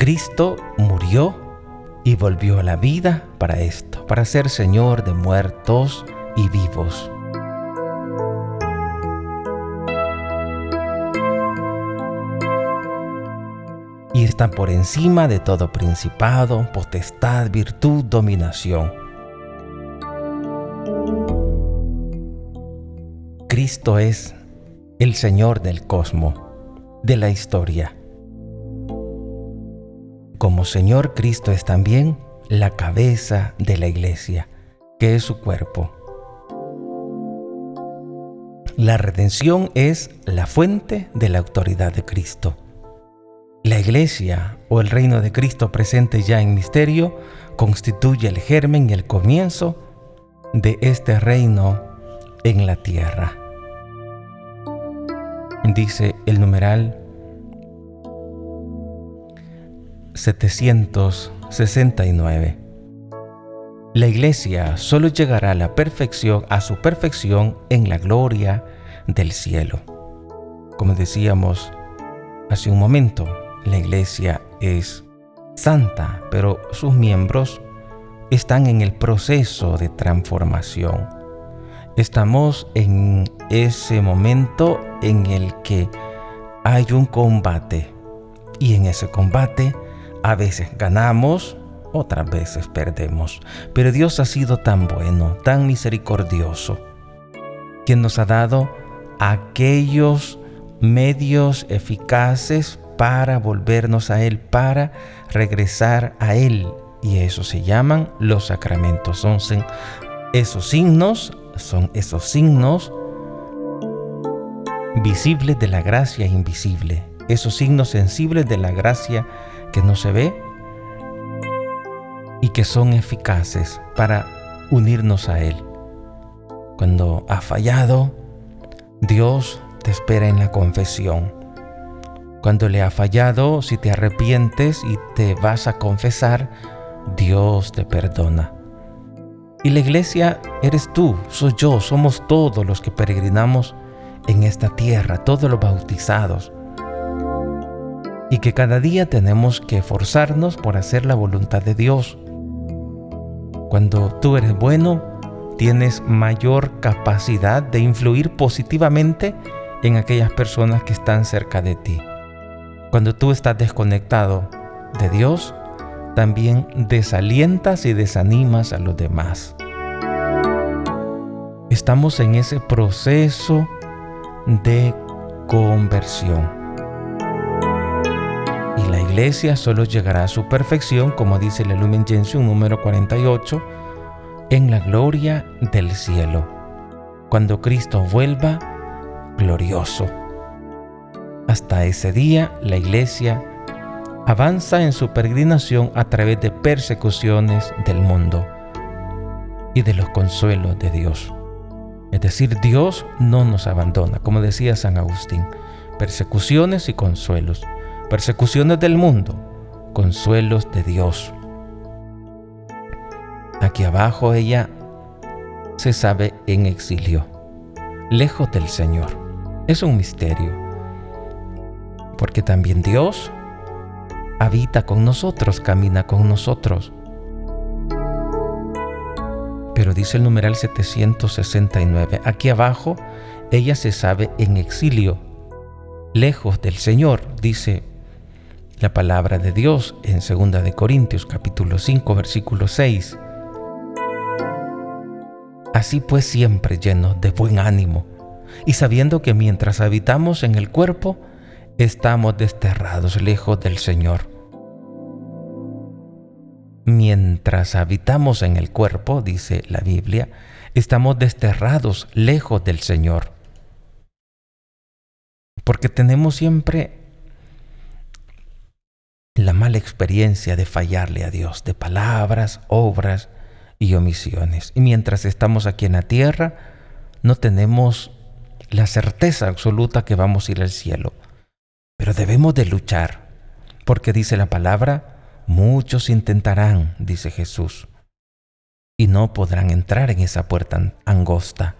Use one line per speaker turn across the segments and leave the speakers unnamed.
Cristo murió y volvió a la vida para esto, para ser Señor de muertos y vivos. Y está por encima de todo principado, potestad, virtud, dominación. Cristo es el Señor del cosmos, de la historia. Como Señor Cristo es también la cabeza de la iglesia, que es su cuerpo. La redención es la fuente de la autoridad de Cristo. La iglesia o el reino de Cristo presente ya en misterio constituye el germen y el comienzo de este reino en la tierra. Dice el numeral 769. La iglesia solo llegará a la perfección, a su perfección en la gloria del cielo. Como decíamos hace un momento, la iglesia es santa, pero sus miembros están en el proceso de transformación. Estamos en ese momento en el que hay un combate y en ese combate a veces ganamos, otras veces perdemos. Pero Dios ha sido tan bueno, tan misericordioso, quien nos ha dado aquellos medios eficaces para volvernos a Él, para regresar a Él. Y eso se llaman los sacramentos. Son esos signos, son esos signos visibles de la gracia invisible, esos signos sensibles de la gracia que no se ve y que son eficaces para unirnos a Él. Cuando ha fallado, Dios te espera en la confesión. Cuando le ha fallado, si te arrepientes y te vas a confesar, Dios te perdona. Y la iglesia eres tú, soy yo, somos todos los que peregrinamos en esta tierra, todos los bautizados y que cada día tenemos que esforzarnos por hacer la voluntad de Dios. Cuando tú eres bueno, tienes mayor capacidad de influir positivamente en aquellas personas que están cerca de ti. Cuando tú estás desconectado de Dios, también desalientas y desanimas a los demás. Estamos en ese proceso de conversión la iglesia solo llegará a su perfección, como dice el Lumen Gentium número 48, en la gloria del cielo, cuando Cristo vuelva glorioso. Hasta ese día, la iglesia avanza en su peregrinación a través de persecuciones del mundo y de los consuelos de Dios. Es decir, Dios no nos abandona, como decía San Agustín, persecuciones y consuelos persecuciones del mundo, consuelos de Dios. Aquí abajo ella se sabe en exilio, lejos del Señor. Es un misterio, porque también Dios habita con nosotros, camina con nosotros. Pero dice el numeral 769, aquí abajo ella se sabe en exilio, lejos del Señor, dice la palabra de Dios en 2 de Corintios capítulo 5 versículo 6. Así pues siempre llenos de buen ánimo y sabiendo que mientras habitamos en el cuerpo, estamos desterrados lejos del Señor. Mientras habitamos en el cuerpo, dice la Biblia, estamos desterrados lejos del Señor. Porque tenemos siempre la mala experiencia de fallarle a Dios, de palabras, obras y omisiones. Y mientras estamos aquí en la tierra, no tenemos la certeza absoluta que vamos a ir al cielo. Pero debemos de luchar, porque dice la palabra, muchos intentarán, dice Jesús, y no podrán entrar en esa puerta angosta.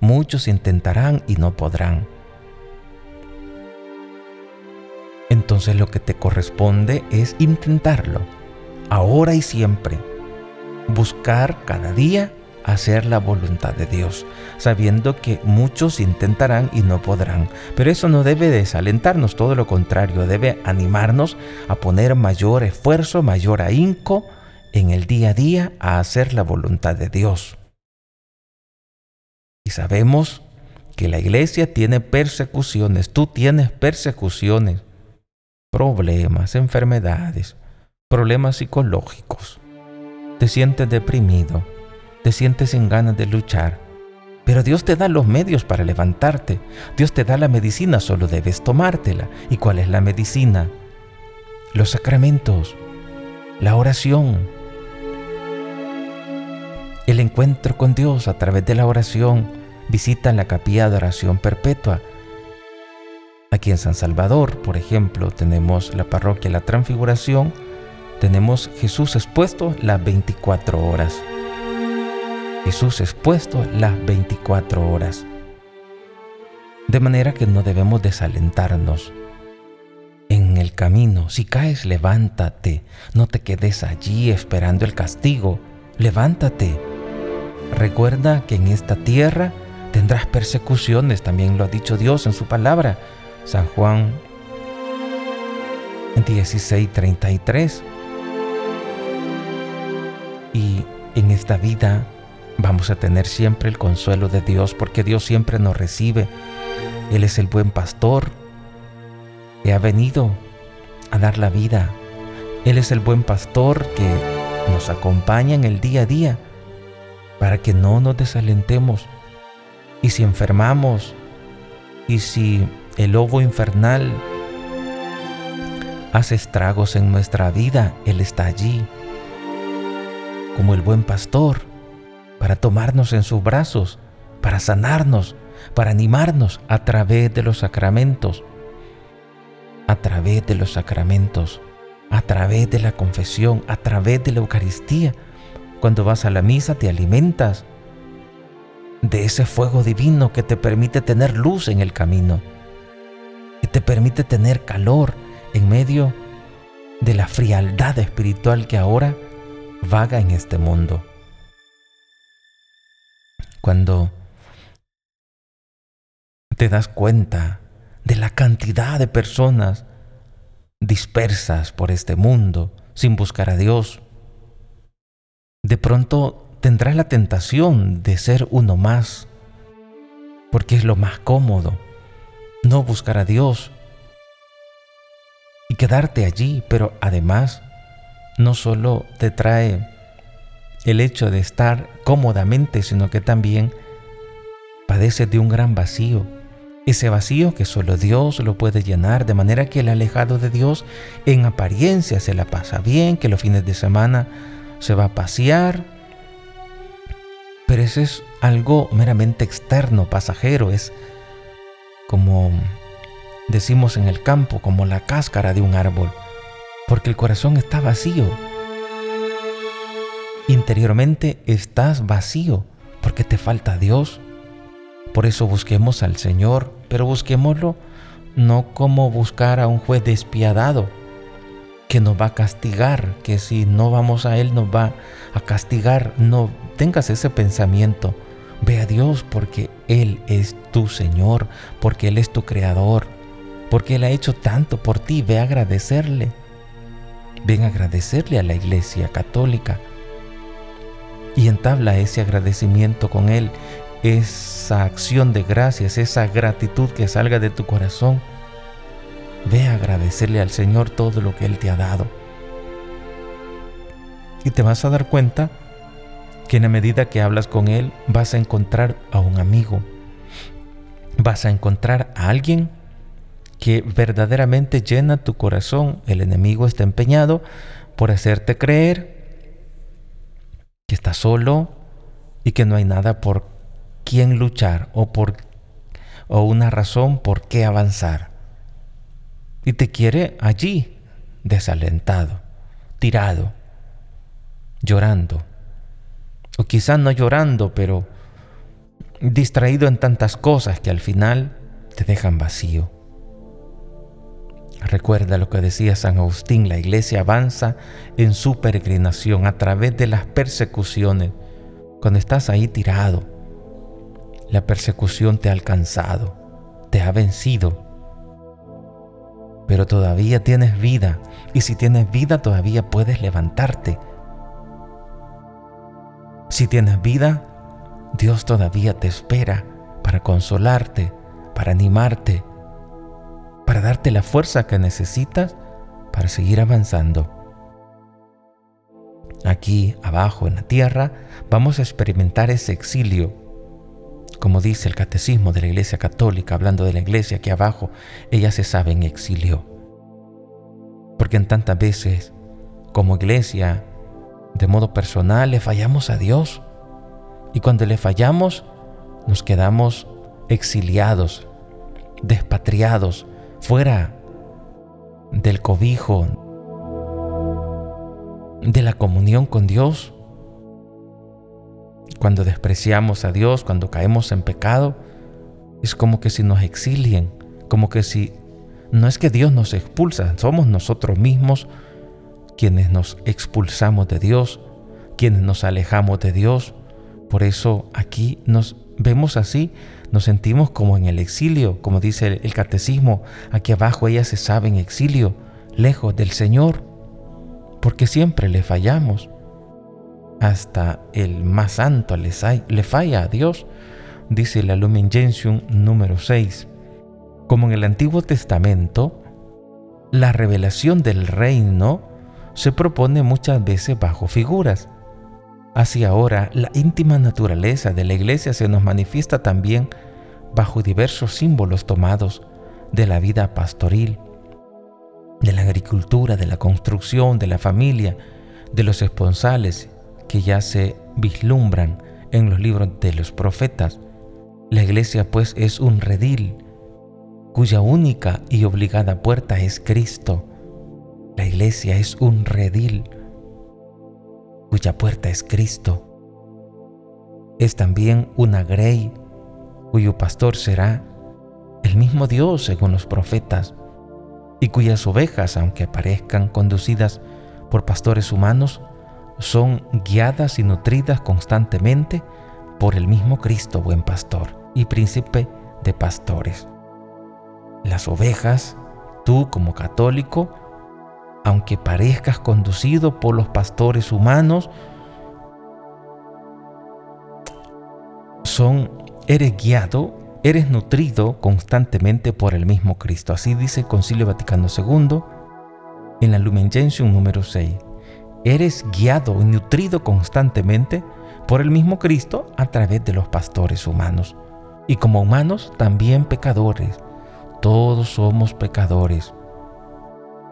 Muchos intentarán y no podrán. Entonces lo que te corresponde es intentarlo, ahora y siempre. Buscar cada día hacer la voluntad de Dios, sabiendo que muchos intentarán y no podrán. Pero eso no debe desalentarnos, todo lo contrario, debe animarnos a poner mayor esfuerzo, mayor ahínco en el día a día a hacer la voluntad de Dios. Y sabemos que la iglesia tiene persecuciones, tú tienes persecuciones, problemas, enfermedades, problemas psicológicos. Te sientes deprimido, te sientes sin ganas de luchar. Pero Dios te da los medios para levantarte. Dios te da la medicina, solo debes tomártela. ¿Y cuál es la medicina? Los sacramentos, la oración, el encuentro con Dios a través de la oración. Visita la capilla de oración perpetua. Aquí en San Salvador, por ejemplo, tenemos la parroquia La Transfiguración, tenemos Jesús expuesto las 24 horas. Jesús expuesto las 24 horas. De manera que no debemos desalentarnos. En el camino, si caes, levántate. No te quedes allí esperando el castigo. Levántate. Recuerda que en esta tierra tendrás persecuciones, también lo ha dicho Dios en su palabra. San Juan 16:33. Y en esta vida vamos a tener siempre el consuelo de Dios porque Dios siempre nos recibe. Él es el buen pastor que ha venido a dar la vida. Él es el buen pastor que nos acompaña en el día a día para que no nos desalentemos. Y si enfermamos, y si el lobo infernal hace estragos en nuestra vida, Él está allí, como el buen pastor para tomarnos en sus brazos, para sanarnos, para animarnos a través de los sacramentos, a través de los sacramentos, a través de la confesión, a través de la Eucaristía. Cuando vas a la misa te alimentas de ese fuego divino que te permite tener luz en el camino, que te permite tener calor en medio de la frialdad espiritual que ahora vaga en este mundo cuando te das cuenta de la cantidad de personas dispersas por este mundo sin buscar a Dios. De pronto tendrás la tentación de ser uno más, porque es lo más cómodo, no buscar a Dios y quedarte allí, pero además no solo te trae el hecho de estar cómodamente, sino que también padece de un gran vacío. Ese vacío que solo Dios lo puede llenar, de manera que el alejado de Dios en apariencia se la pasa bien, que los fines de semana se va a pasear, pero eso es algo meramente externo, pasajero, es como decimos en el campo, como la cáscara de un árbol, porque el corazón está vacío Interiormente estás vacío porque te falta Dios. Por eso busquemos al Señor, pero busquémoslo no como buscar a un juez despiadado que nos va a castigar, que si no vamos a Él nos va a castigar. No tengas ese pensamiento. Ve a Dios porque Él es tu Señor, porque Él es tu Creador, porque Él ha hecho tanto por ti. Ve a agradecerle. Ven a agradecerle a la Iglesia Católica y entabla ese agradecimiento con Él, esa acción de gracias, esa gratitud que salga de tu corazón. Ve a agradecerle al Señor todo lo que Él te ha dado. Y te vas a dar cuenta que en la medida que hablas con Él vas a encontrar a un amigo. Vas a encontrar a alguien que verdaderamente llena tu corazón. El enemigo está empeñado por hacerte creer que estás solo y que no hay nada por quién luchar o, por, o una razón por qué avanzar. Y te quiere allí, desalentado, tirado, llorando. O quizás no llorando, pero distraído en tantas cosas que al final te dejan vacío. Recuerda lo que decía San Agustín, la iglesia avanza en su peregrinación a través de las persecuciones. Cuando estás ahí tirado, la persecución te ha alcanzado, te ha vencido, pero todavía tienes vida y si tienes vida todavía puedes levantarte. Si tienes vida, Dios todavía te espera para consolarte, para animarte, para darte la fuerza que necesitas para seguir avanzando. Aquí abajo en la tierra vamos a experimentar ese exilio. Como dice el catecismo de la Iglesia Católica, hablando de la Iglesia aquí abajo, ella se sabe en exilio. Porque en tantas veces, como Iglesia, de modo personal, le fallamos a Dios. Y cuando le fallamos, nos quedamos exiliados, despatriados, fuera del cobijo, de la comunión con Dios. Cuando despreciamos a Dios, cuando caemos en pecado, es como que si nos exilien, como que si no es que Dios nos expulsa, somos nosotros mismos quienes nos expulsamos de Dios, quienes nos alejamos de Dios. Por eso aquí nos vemos así, nos sentimos como en el exilio, como dice el, catecismo, aquí abajo ella se sabe en exilio, lejos del Señor, porque siempre le fallamos. Hasta el más santo le, falla a Dios, dice la Lumen Gentium número 6. Como en el Antiguo Testamento, la revelación del reino se propone muchas veces bajo figuras. Así ahora, la íntima naturaleza de la iglesia se nos manifiesta también bajo diversos símbolos tomados de la vida pastoril, de la agricultura, de la construcción, de la familia, de los esponsales que ya se vislumbran en los libros de los profetas. La iglesia pues es un redil cuya única y obligada puerta es Cristo. La iglesia es un redil cuya puerta es Cristo. Es también una grey cuyo pastor será el mismo Dios según los profetas, y cuyas ovejas, aunque parezcan conducidas por pastores humanos, son guiadas y nutridas constantemente por el mismo Cristo buen pastor y príncipe de pastores. Las ovejas, tú como católico, aunque parezcas conducido por los pastores humanos, son, eres guiado, eres nutrido constantemente por el mismo Cristo. Así dice el Concilio Vaticano II en la Lumen Gentium número 6. Eres guiado y nutrido constantemente por el mismo Cristo a través de los pastores humanos. Y como humanos, también pecadores. Todos somos pecadores.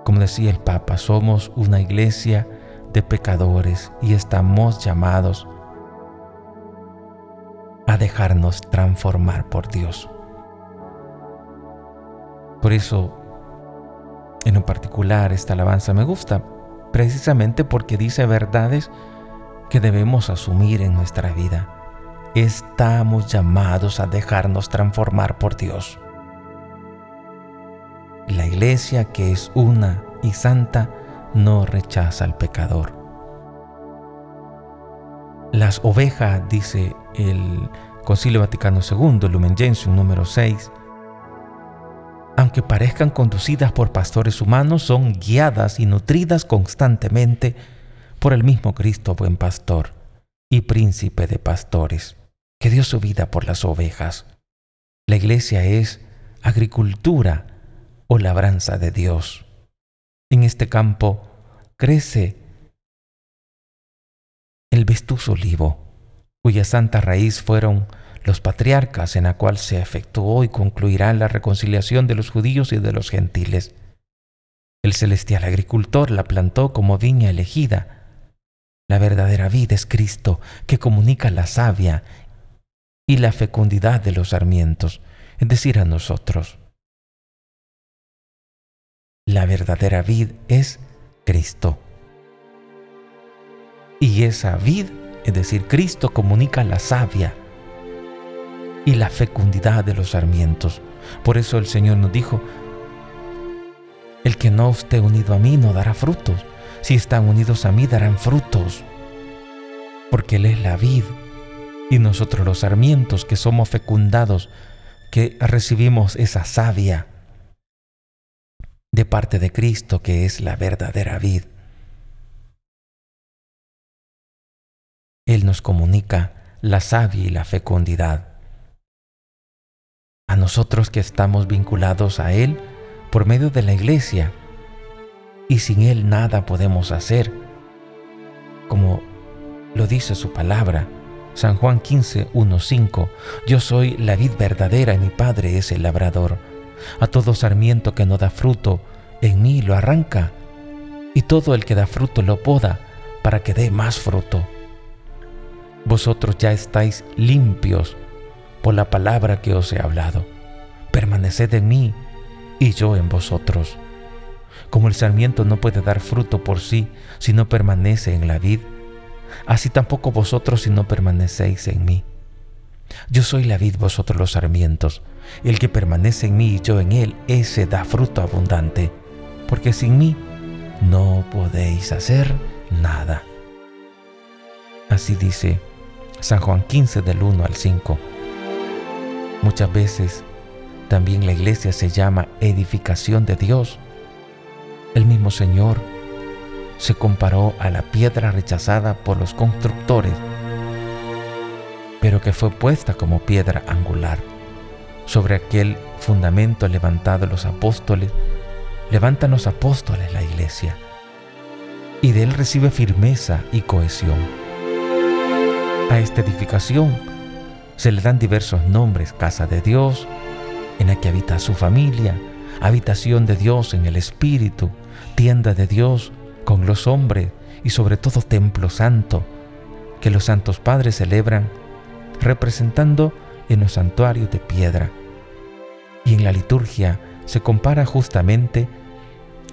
Como decía el Papa, somos una iglesia de pecadores y estamos llamados a dejarnos transformar por Dios. Por eso, en lo particular, esta alabanza me gusta, precisamente porque dice verdades que debemos asumir en nuestra vida. Estamos llamados a dejarnos transformar por Dios. Iglesia que es una y santa no rechaza al pecador. Las ovejas, dice el Concilio Vaticano II, Lumen Gentium número 6, aunque parezcan conducidas por pastores humanos, son guiadas y nutridas constantemente por el mismo Cristo buen pastor y príncipe de pastores, que dio su vida por las ovejas. La iglesia es agricultura o labranza de Dios. En este campo crece el vestuso olivo, cuya santa raíz fueron los patriarcas, en la cual se efectuó y concluirá la reconciliación de los judíos y de los gentiles. El celestial agricultor la plantó como viña elegida. La verdadera vida es Cristo, que comunica la savia y la fecundidad de los sarmientos, es decir, a nosotros. La verdadera vid es Cristo. Y esa vid, es decir, Cristo comunica la savia y la fecundidad de los sarmientos. Por eso el Señor nos dijo, El que no esté unido a mí no dará frutos. Si están unidos a mí darán frutos. Porque Él es la vid y nosotros los sarmientos que somos fecundados, que recibimos esa savia de parte de Cristo que es la verdadera vid. Él nos comunica la savia y la fecundidad. A nosotros que estamos vinculados a Él por medio de la iglesia, y sin Él nada podemos hacer, como lo dice su palabra, San Juan 15, 1, 5, Yo soy la vid verdadera y mi Padre es el labrador. A todo sarmiento que no da fruto, en mí lo arranca, y todo el que da fruto lo poda, para que dé más fruto. Vosotros ya estáis limpios por la palabra que os he hablado. Permaneced en mí y yo en vosotros. Como el sarmiento no puede dar fruto por sí si no permanece en la vid, así tampoco vosotros si no permanecéis en mí. Yo soy la vid, vosotros los sarmientos. El que permanece en mí y yo en él, ese da fruto abundante, porque sin mí no podéis hacer nada. Así dice San Juan 15 del 1 al 5. Muchas veces también la iglesia se llama edificación de Dios. El mismo Señor se comparó a la piedra rechazada por los constructores, pero que fue puesta como piedra angular. Sobre aquel fundamento levantado los apóstoles, levantan los apóstoles la iglesia, y de él recibe firmeza y cohesión. A esta edificación se le dan diversos nombres, casa de Dios, en la que habita su familia, habitación de Dios en el Espíritu, tienda de Dios con los hombres y sobre todo templo santo, que los santos padres celebran representando en los santuarios de piedra. Y en la liturgia se compara justamente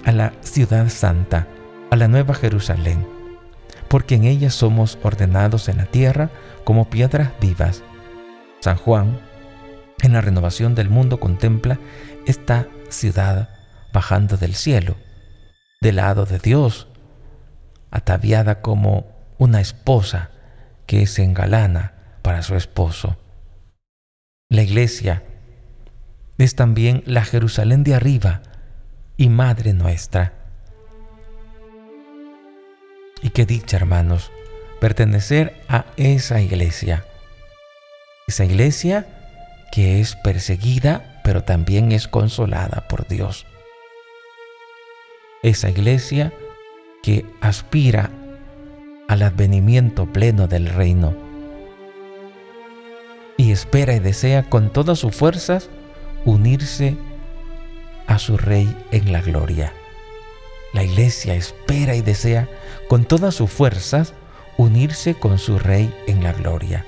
a la ciudad santa, a la nueva Jerusalén, porque en ella somos ordenados en la tierra como piedras vivas. San Juan, en la renovación del mundo, contempla esta ciudad bajando del cielo, del lado de Dios, ataviada como una esposa que se engalana para su esposo. La iglesia es también la Jerusalén de arriba y Madre nuestra y qué dicha, hermanos, pertenecer a esa iglesia. Esa iglesia que es perseguida, pero también es consolada por Dios. Esa iglesia que aspira al advenimiento pleno del reino y espera y desea con todas sus fuerzas unirse a su Rey en la gloria. La iglesia espera y desea con todas sus fuerzas unirse con su Rey en la gloria.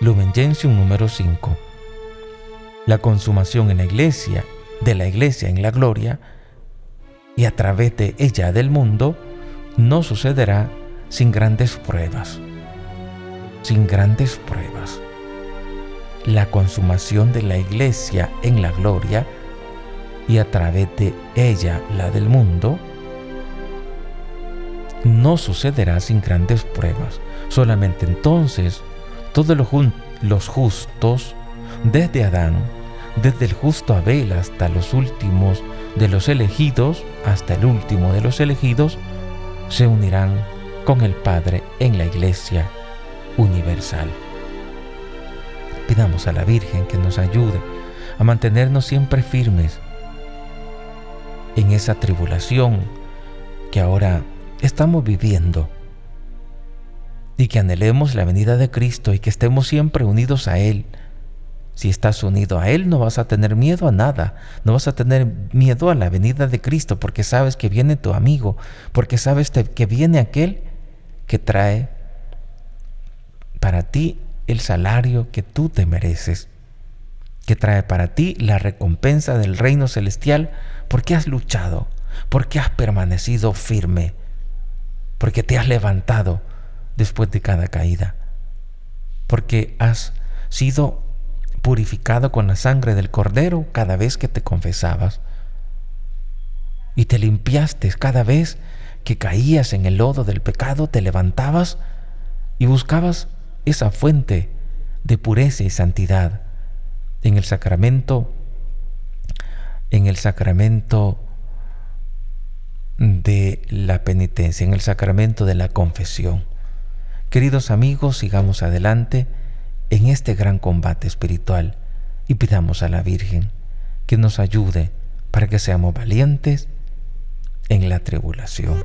Lumen número 5. La consumación en la iglesia, de la iglesia en la gloria, y a través de ella del mundo, no sucederá sin grandes pruebas. Sin grandes pruebas. La consumación de la iglesia en la gloria y a través de ella la del mundo, no sucederá sin grandes pruebas. Solamente entonces todos los justos, desde Adán, desde el justo Abel hasta los últimos de los elegidos, hasta el último de los elegidos, se unirán con el Padre en la Iglesia universal. Pidamos a la Virgen que nos ayude a mantenernos siempre firmes en esa tribulación que ahora estamos viviendo y que anhelemos la venida de Cristo y que estemos siempre unidos a Él. Si estás unido a Él no vas a tener miedo a nada, no vas a tener miedo a la venida de Cristo porque sabes que viene tu amigo, porque sabes que viene aquel que trae para ti el salario que tú te mereces, que trae para ti la recompensa del reino celestial porque has luchado, porque has permanecido firme, porque te has levantado después de cada caída, porque has sido purificado con la sangre del cordero cada vez que te confesabas. y te limpiaste cada vez que caías en el lodo del pecado, te levantabas y buscabas esa fuente de pureza y santidad en el sacramento, en el sacramento de la penitencia, en el sacramento de la confesión. Queridos amigos, sigamos adelante en este gran combate espiritual y pidamos a la Virgen que nos ayude para que seamos valientes en la tribulación.